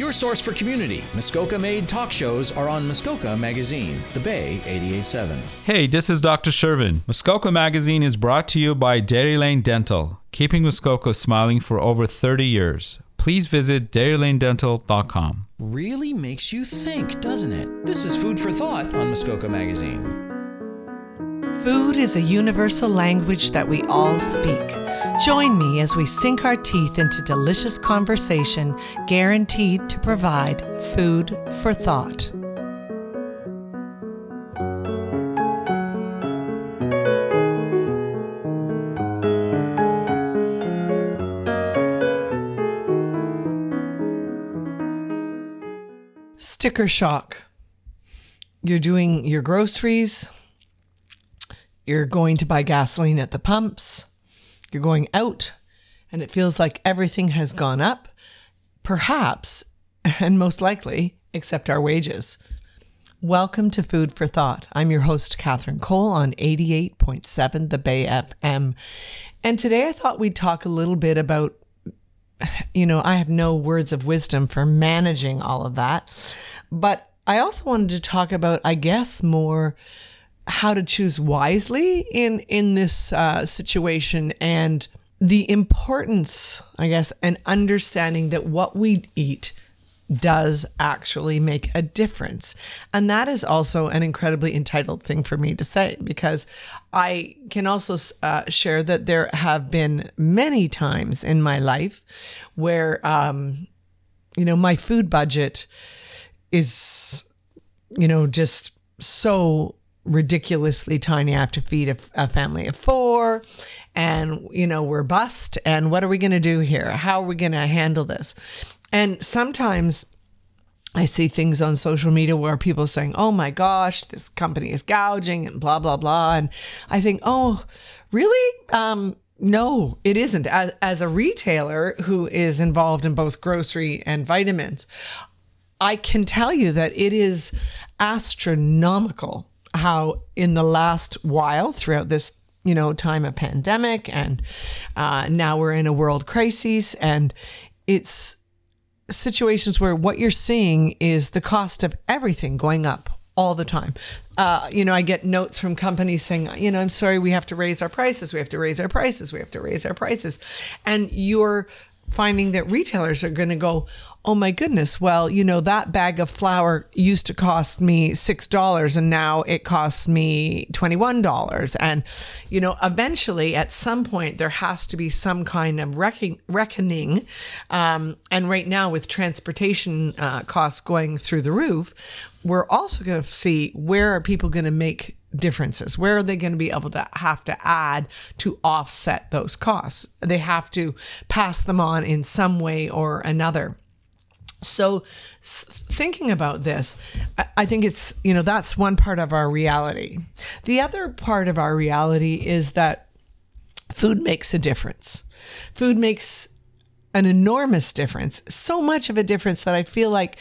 Your source for community, Muskoka made talk shows are on Muskoka Magazine, The Bay 887. Hey, this is Dr. Shervin. Muskoka Magazine is brought to you by Dairy Lane Dental, keeping Muskoka smiling for over 30 years. Please visit dairylanedental.com. Really makes you think, doesn't it? This is Food for Thought on Muskoka Magazine. Food is a universal language that we all speak. Join me as we sink our teeth into delicious conversation guaranteed to provide food for thought. Sticker shock. You're doing your groceries, you're going to buy gasoline at the pumps, you're going out, and it feels like everything has gone up, perhaps, and most likely, except our wages. Welcome to Food for Thought. I'm your host, Catherine Cole, on 88.7 The Bay FM. And today I thought we'd talk a little bit about you know, I have no words of wisdom for managing all of that. But I also wanted to talk about, I guess, more how to choose wisely in in this uh, situation and the importance, I guess, and understanding that what we eat does actually make a difference. And that is also an incredibly entitled thing for me to say because I can also uh, share that there have been many times in my life where, um, you know, my food budget is, you know, just so ridiculously tiny. I have to feed a, a, family of four, and you know we're bust. And what are we going to do here? How are we going to handle this? And sometimes I see things on social media where people saying, "Oh my gosh, this company is gouging," and blah blah blah. And I think, "Oh, really?" Um, no, it isn't. As, as a retailer who is involved in both grocery and vitamins, I can tell you that it is astronomical how in the last while throughout this you know time of pandemic and uh, now we're in a world crisis and it's situations where what you're seeing is the cost of everything going up all the time. Uh, you know, I get notes from companies saying, you know, I'm sorry, we have to raise our prices. We have to raise our prices. We have to raise our prices. And you're finding that retailers are going to go, oh my goodness, well, you know, that bag of flour used to cost me $6 and now it costs me $21. And, you know, eventually at some point there has to be some kind of reckon- reckoning. Um, and right now, with transportation uh, costs going through the roof, we're also going to see where are people going to make differences? Where are they going to be able to have to add to offset those costs? They have to pass them on in some way or another. So, thinking about this, I think it's, you know, that's one part of our reality. The other part of our reality is that food makes a difference. Food makes an enormous difference, so much of a difference that I feel like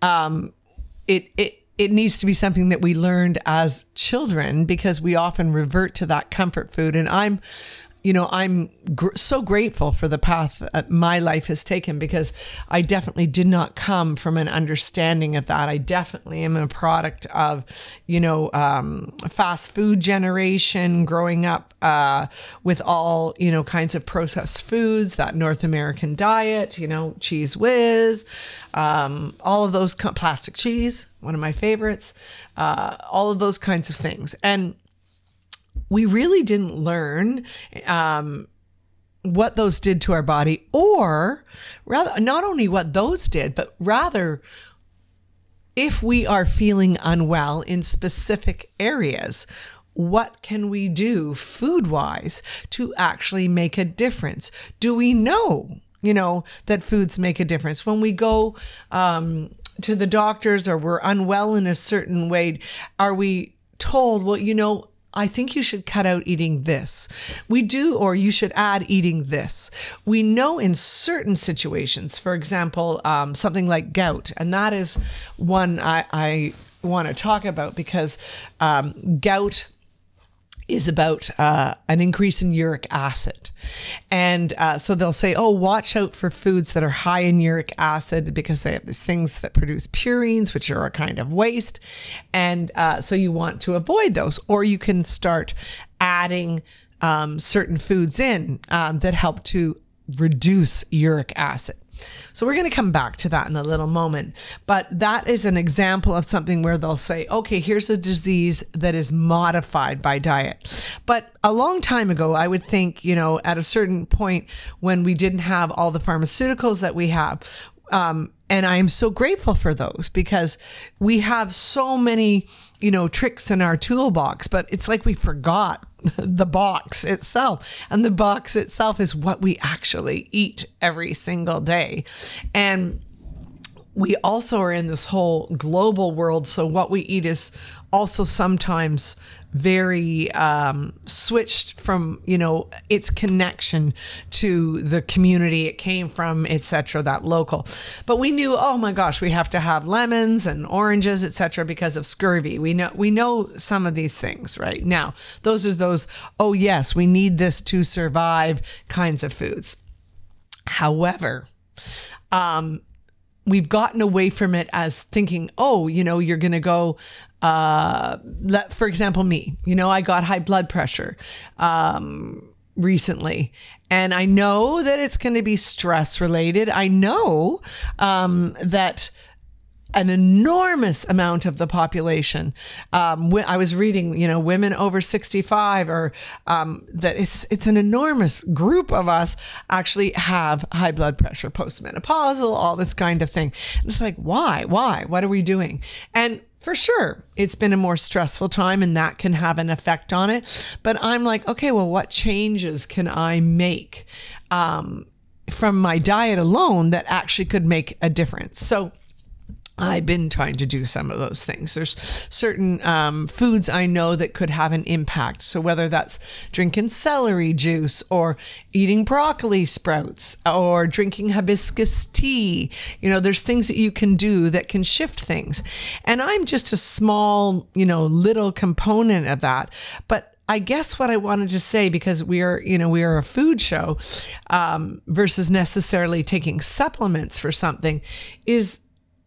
um, it, it, it needs to be something that we learned as children because we often revert to that comfort food. And I'm, you know, I'm gr- so grateful for the path my life has taken because I definitely did not come from an understanding of that. I definitely am a product of, you know, um, fast food generation, growing up uh, with all, you know, kinds of processed foods, that North American diet, you know, Cheez Whiz, um, all of those, co- plastic cheese, one of my favorites, uh, all of those kinds of things. And we really didn't learn um, what those did to our body, or rather, not only what those did, but rather if we are feeling unwell in specific areas, what can we do food wise to actually make a difference? Do we know, you know, that foods make a difference? When we go um, to the doctors or we're unwell in a certain way, are we told, well, you know, I think you should cut out eating this. We do, or you should add eating this. We know in certain situations, for example, um, something like gout, and that is one I, I want to talk about because um, gout is about uh, an increase in uric acid. And uh, so they'll say, oh, watch out for foods that are high in uric acid because they have these things that produce purines, which are a kind of waste. And uh, so you want to avoid those. Or you can start adding um, certain foods in um, that help to reduce uric acid. So we're going to come back to that in a little moment. But that is an example of something where they'll say, okay, here's a disease that is modified by diet. But a long time ago, I would think, you know, at a certain point when we didn't have all the pharmaceuticals that we have, um, and I am so grateful for those because we have so many, you know, tricks in our toolbox, but it's like we forgot the box itself. And the box itself is what we actually eat every single day. And we also are in this whole global world. So what we eat is also sometimes very um, switched from you know its connection to the community it came from etc that local. But we knew oh my gosh we have to have lemons and oranges etc because of scurvy. We know we know some of these things right? Now those are those oh yes we need this to survive kinds of foods. However um, we've gotten away from it as thinking, oh, you know, you're going to go. Uh, let, for example, me, you know, I got high blood pressure um, recently, and I know that it's going to be stress related. I know um, that an enormous amount of the population. Um, I was reading, you know, women over 65 or um, that it's it's an enormous group of us actually have high blood pressure, postmenopausal, all this kind of thing. And it's like, why? Why? What are we doing? And for sure, it's been a more stressful time and that can have an effect on it. But I'm like, okay, well, what changes can I make um, from my diet alone that actually could make a difference? So, I've been trying to do some of those things. There's certain um, foods I know that could have an impact. So, whether that's drinking celery juice or eating broccoli sprouts or drinking hibiscus tea, you know, there's things that you can do that can shift things. And I'm just a small, you know, little component of that. But I guess what I wanted to say, because we are, you know, we are a food show um, versus necessarily taking supplements for something, is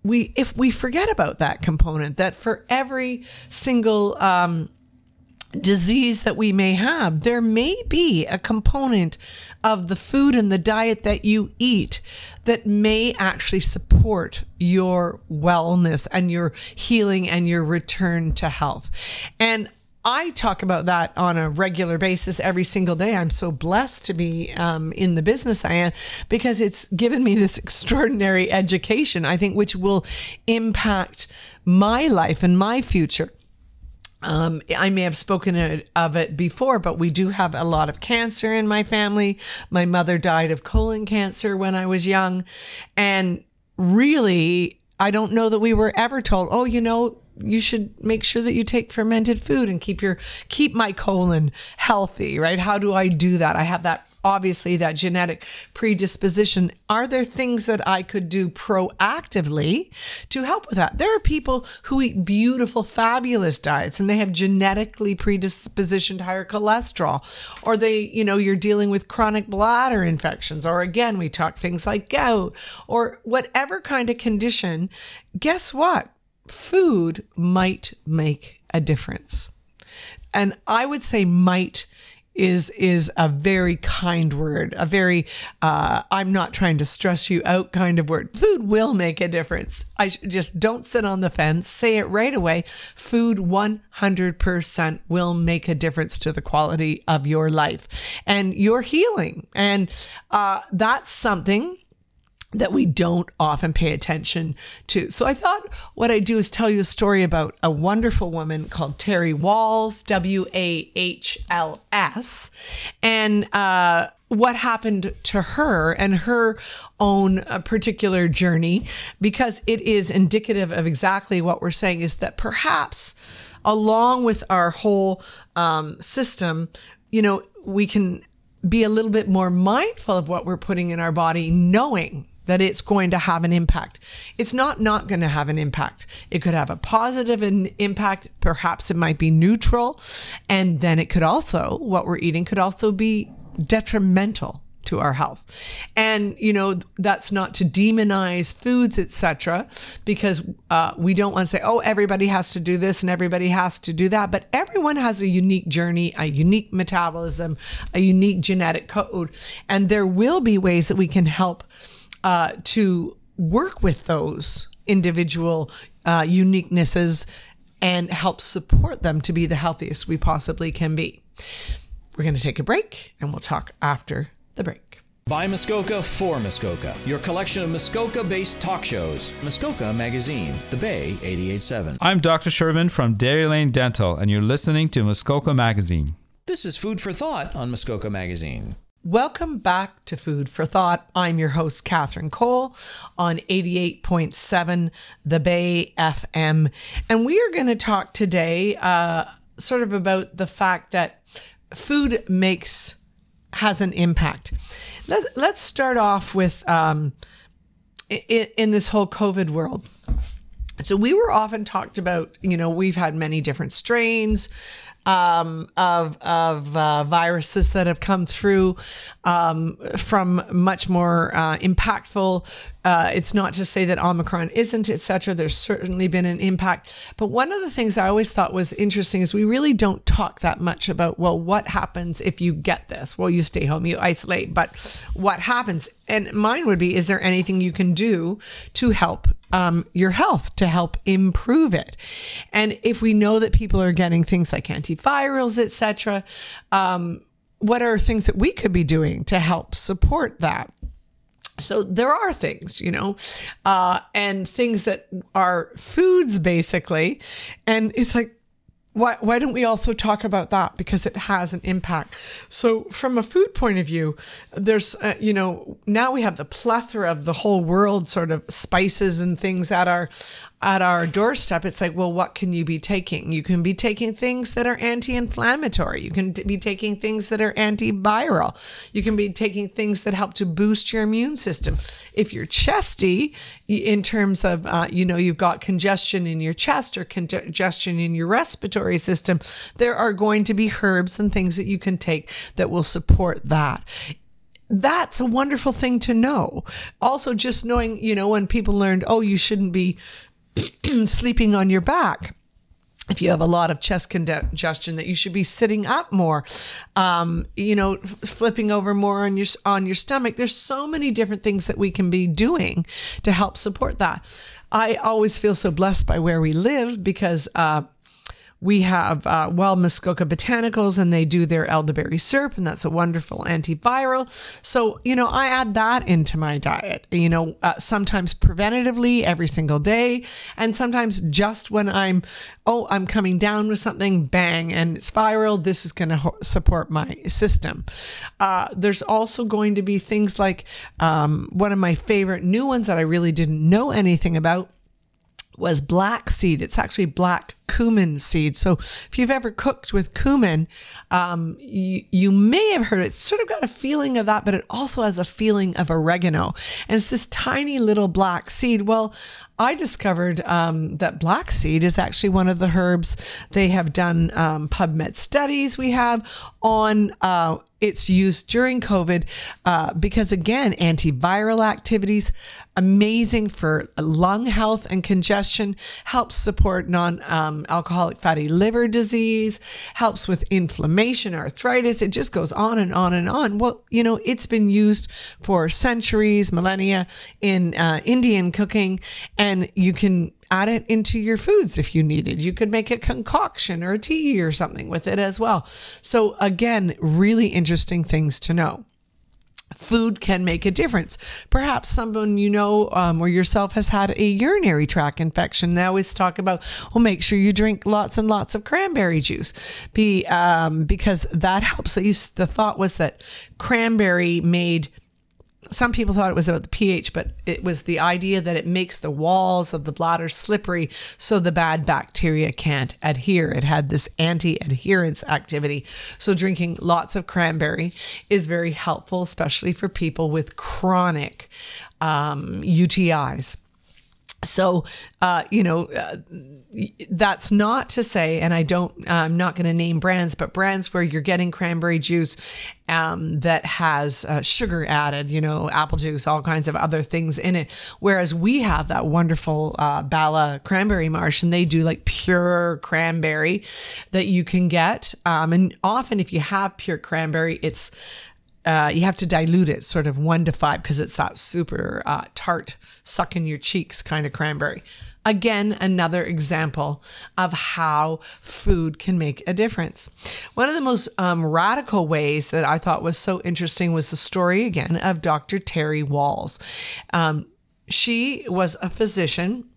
we if we forget about that component that for every single um, disease that we may have, there may be a component of the food and the diet that you eat that may actually support your wellness and your healing and your return to health. And I talk about that on a regular basis every single day. I'm so blessed to be um, in the business I am because it's given me this extraordinary education, I think, which will impact my life and my future. Um, I may have spoken of it before, but we do have a lot of cancer in my family. My mother died of colon cancer when I was young. And really, I don't know that we were ever told, oh, you know, you should make sure that you take fermented food and keep your keep my colon healthy right? How do i do that? I have that obviously that genetic predisposition. Are there things that i could do proactively to help with that? There are people who eat beautiful fabulous diets and they have genetically predispositioned higher cholesterol or they you know you're dealing with chronic bladder infections or again we talk things like gout or whatever kind of condition. Guess what food might make a difference. And I would say might is is a very kind word, a very uh, I'm not trying to stress you out kind of word. Food will make a difference. I just don't sit on the fence. Say it right away. Food 100% will make a difference to the quality of your life and your healing, and uh, that's something that we don't often pay attention to. So I thought what I'd do is tell you a story about a wonderful woman called Terry Wahls, W A H L S, and uh, what happened to her and her own uh, particular journey, because it is indicative of exactly what we're saying is that perhaps along with our whole um, system, you know, we can be a little bit more mindful of what we're putting in our body, knowing that it's going to have an impact. It's not not going to have an impact. It could have a positive impact. Perhaps it might be neutral. And then it could also, what we're eating could also be detrimental to our health. And you know that's not to demonize foods, etc., because uh, we don't want to say, "Oh, everybody has to do this and everybody has to do that." But everyone has a unique journey, a unique metabolism, a unique genetic code, and there will be ways that we can help uh, to work with those individual uh, uniquenesses and help support them to be the healthiest we possibly can be. We're going to take a break and we'll talk after the break. By Muskoka for Muskoka, your collection of Muskoka based talk shows. Muskoka Magazine, The Bay 887. I'm Dr. Shervin from Dairy Lane Dental, and you're listening to Muskoka Magazine. This is Food for Thought on Muskoka Magazine. Welcome back to Food for Thought. I'm your host, Catherine Cole, on 88.7 The Bay FM. And we are going to talk today uh, sort of about the fact that food makes has an impact. Let, let's start off with um, in, in this whole COVID world. So we were often talked about, you know, we've had many different strains um, of of uh, viruses that have come through um, from much more uh, impactful. Uh, it's not to say that Omicron isn't, etc. There's certainly been an impact, but one of the things I always thought was interesting is we really don't talk that much about well, what happens if you get this? Well, you stay home, you isolate, but what happens? And mine would be: Is there anything you can do to help um, your health to help improve it. And if we know that people are getting things like antivirals, etc., um, what are things that we could be doing to help support that? So there are things, you know, uh, and things that are foods basically. And it's like, why, why don't we also talk about that because it has an impact so from a food point of view there's uh, you know now we have the plethora of the whole world sort of spices and things at our at our doorstep it's like well what can you be taking? You can be taking things that are anti-inflammatory. You can be taking things that are antiviral. You can be taking things that help to boost your immune system. If you're chesty in terms of uh, you know you've got congestion in your chest or congestion in your respiratory system there are going to be herbs and things that you can take that will support that. That's a wonderful thing to know. Also, just knowing, you know, when people learned, oh, you shouldn't be sleeping on your back. If you have a lot of chest congestion that you should be sitting up more. Um, you know flipping over more on your on your stomach. There's so many different things that we can be doing to help support that. I always feel so blessed by where we live because uh, we have uh, well Muskoka Botanicals, and they do their elderberry syrup, and that's a wonderful antiviral. So you know, I add that into my diet. You know, uh, sometimes preventatively every single day, and sometimes just when I'm oh I'm coming down with something, bang, and it's viral. This is going to ho- support my system. Uh, there's also going to be things like um, one of my favorite new ones that I really didn't know anything about was black seed. It's actually black cumin seed. So if you've ever cooked with cumin, um, you, you may have heard it. It's sort of got a feeling of that, but it also has a feeling of oregano. And it's this tiny little black seed. Well, I discovered um, that black seed is actually one of the herbs they have done um, PubMed studies we have on uh, its use during COVID uh, because, again, antiviral activities, amazing for lung health and congestion, helps support non um, alcoholic fatty liver disease, helps with inflammation, arthritis. It just goes on and on and on. Well, you know, it's been used for centuries, millennia in uh, Indian cooking. And and you can add it into your foods if you needed. You could make a concoction or a tea or something with it as well. So, again, really interesting things to know. Food can make a difference. Perhaps someone you know um, or yourself has had a urinary tract infection. They always talk about, well, make sure you drink lots and lots of cranberry juice, be um, because that helps. The thought was that cranberry made some people thought it was about the pH, but it was the idea that it makes the walls of the bladder slippery so the bad bacteria can't adhere. It had this anti adherence activity. So, drinking lots of cranberry is very helpful, especially for people with chronic um, UTIs. So, uh, you know, uh, that's not to say, and I don't, I'm not going to name brands, but brands where you're getting cranberry juice um, that has uh, sugar added, you know, apple juice, all kinds of other things in it. Whereas we have that wonderful uh, Bala cranberry marsh, and they do like pure cranberry that you can get. Um, and often, if you have pure cranberry, it's uh, you have to dilute it sort of one to five because it's that super uh, tart, suck in your cheeks kind of cranberry. Again, another example of how food can make a difference. One of the most um, radical ways that I thought was so interesting was the story again of Dr. Terry Wahls. Um, she was a physician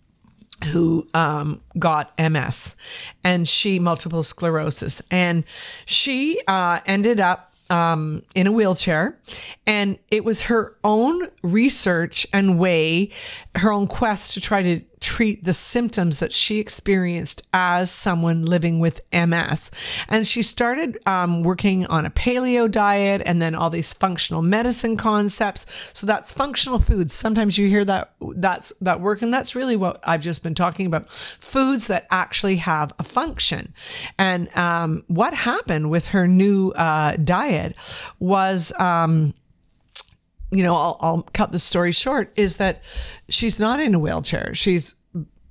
who um, got MS and she multiple sclerosis, and she uh, ended up um, in a wheelchair. And it was her own research and way, her own quest to try to treat the symptoms that she experienced as someone living with MS. And she started um, working on a paleo diet and then all these functional medicine concepts. So that's functional foods. Sometimes you hear that that's that work, and that's really what I've just been talking about. Foods that actually have a function. And um, what happened with her new uh, diet was. Um, you know, I'll, I'll cut the story short, is that she's not in a wheelchair. She's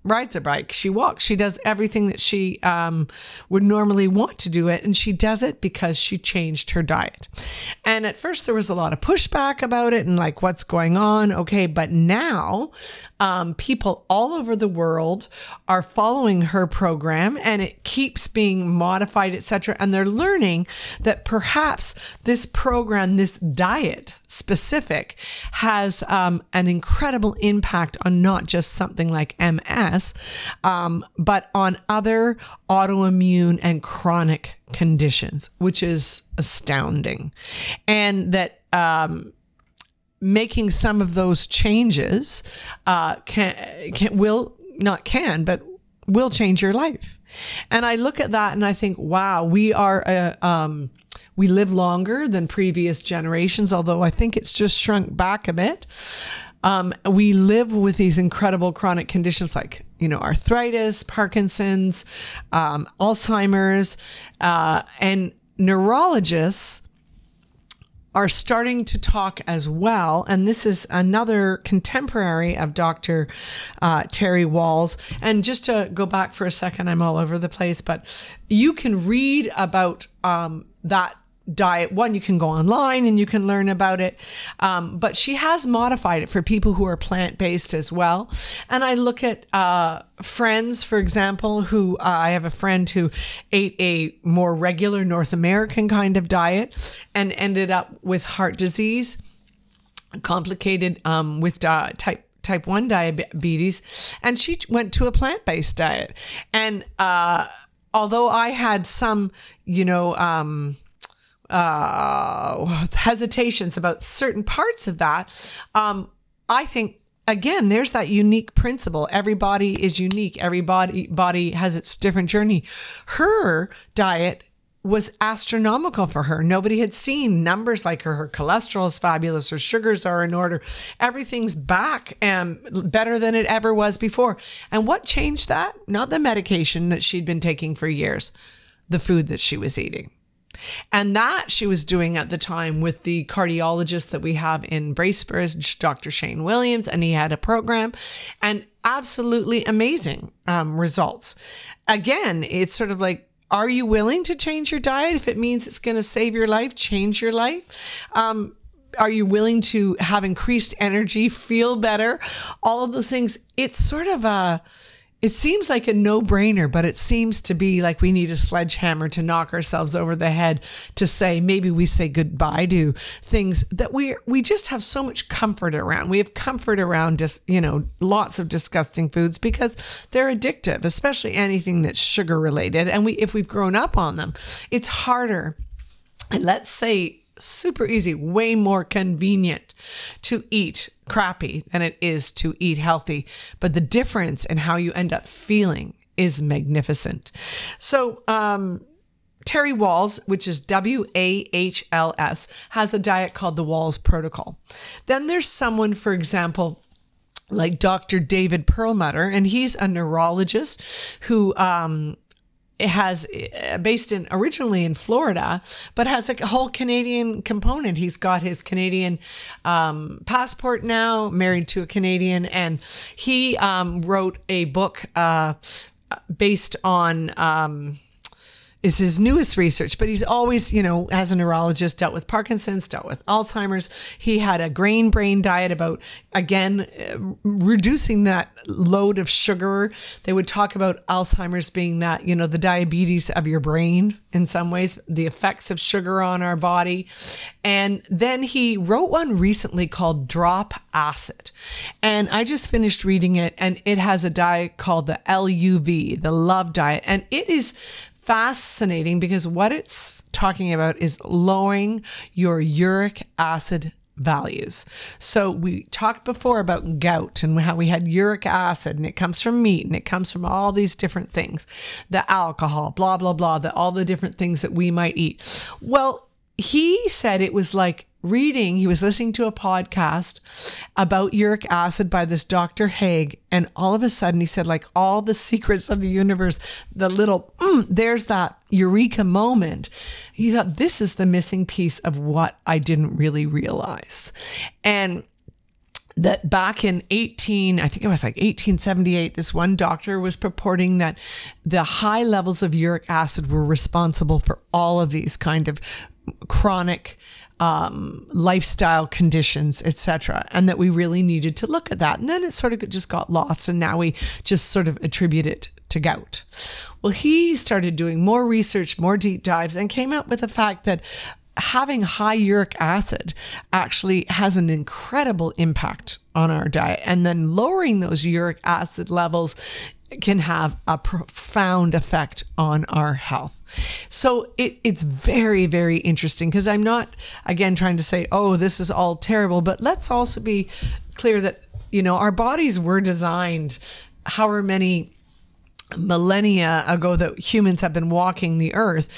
rides a bike. She walks. She does everything that she um, would normally want to do it. And she does it because she changed her diet. And at first, there was a lot of pushback about it and like, what's going on? Okay. But now, um, people all over the world are following her program and it keeps being modified, etc. And they're learning that perhaps this program, this diet, specific has um, an incredible impact on not just something like MS, um, but on other autoimmune and chronic conditions, which is astounding. And that, um, making some of those changes uh, can, can will not can but will change your life and i look at that and i think wow we are a, um, we live longer than previous generations, although I think it's just shrunk back a bit. Um, we live with these incredible chronic conditions like, you know, arthritis, Parkinson's, um, Alzheimer's, uh, and neurologists are starting to talk as well. And this is another contemporary of Dr. Uh, Terry Wahls. And just to go back for a second, I'm all over the place, but you can read about um, that diet one you can go online and you can learn about it. Um, but she has modified it for people who are plant-based as well. And i look at uh, friends for example who uh, i have a friend who ate a more regular north american kind of diet and ended up with heart disease complicated um, with uh, type type 1 diabetes. And she went to a plant-based diet. And uh, although i had some you know um, uh, hesitations about certain parts of that, um, I think again, there's that unique principle. Everybody is unique. Everybody body has its different journey. Her diet was astronomical for her. Nobody had seen numbers like her. Her cholesterol is fabulous. Her sugars are in order. Everything's back and better than it ever was before. And what changed that? Not the medication that she'd been taking for years, the food that she was eating. And that she was doing at the time with the cardiologist that we have in Bracebridge, Dr. Shane Williams, and he had a program and absolutely amazing um, results. Again, it's sort of like, are you willing to change your diet if it means it's going to save your life, change your life? Um, are you willing to have increased energy, feel better? All of those things. It's sort of a, it seems like a no brainer, but it seems to be like we need a sledgehammer to knock ourselves over the head to say maybe we say goodbye to things that we we just have so much comfort around. We have comfort around just you know lots of disgusting foods because they're addictive, especially anything that's sugar related. And we if we've grown up on them, it's harder. And let's say super easy, way more convenient to eat crappy than it is to eat healthy. But the difference in how you end up feeling is magnificent. So, um, Terry Wahls, which is W A H L S, has a diet called the Wahls Protocol. Then there's someone, for example, like Dr. David Perlmutter, and he's a neurologist who um, has uh, based in originally in Florida, but has a whole Canadian component. He's got his Canadian um, passport now, married to a Canadian, and he um, wrote a book uh, based on. Um, is his newest research, but he's always, you know, as a neurologist, dealt with Parkinson's, dealt with Alzheimer's. He had a grain brain diet about, again, uh, reducing that load of sugar. They would talk about Alzheimer's being that, you know, the diabetes of your brain in some ways, the effects of sugar on our body. And then he wrote one recently called Drop Acid. And I just finished reading it, and it has a diet called the LUV, the Love Diet. And it is fascinating because what it's talking about is lowering your uric acid values. So we talked before about gout and how we had uric acid and it comes from meat and it comes from all these different things. The alcohol, blah blah blah, the all the different things that we might eat. Well, he said it was like reading, he was listening to a podcast about uric acid by this Dr. Haig. And all of a sudden, he said, like all the secrets of the universe, the little, mm, there's that eureka moment. He thought, this is the missing piece of what I didn't really realize. And that back in 18 i think it was like 1878 this one doctor was purporting that the high levels of uric acid were responsible for all of these kind of chronic um, lifestyle conditions, etc., and that we really needed to look at that. And then it sort of just got lost, and now we just sort of attribute it to gout. Well, he started doing more research, more deep dives, and came up with the fact that having high uric acid actually has an incredible impact on our diet. And then lowering those uric acid levels can have a profound effect on our health. So it, it's very, very interesting because I'm not, again, trying to say, oh, this is all terrible, but let's also be clear that, you know, our bodies were designed however many millennia ago that humans have been walking the earth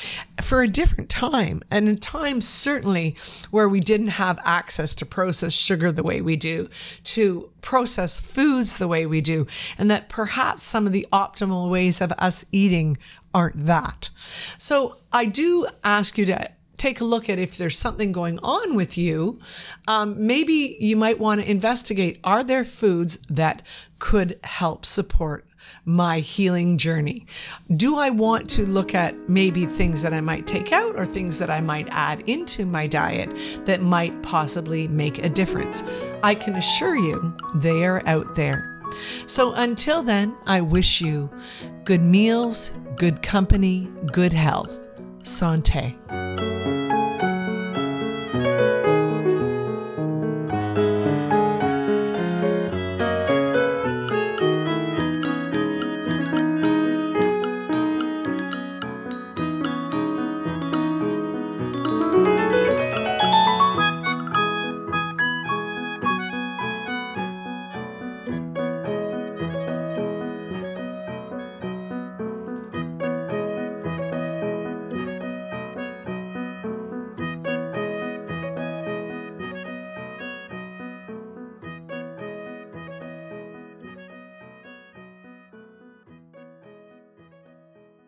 for a different time and a time certainly where we didn't have access to processed sugar the way we do to process foods the way we do and that perhaps some of the optimal ways of us eating aren't that so i do ask you to take a look at if there's something going on with you. Um, maybe you might want to investigate are there foods that could help support my healing journey? Do I want to look at maybe things that I might take out or things that I might add into my diet that might possibly make a difference? I can assure you they are out there. So until then, I wish you good meals, good company, good health. Sante.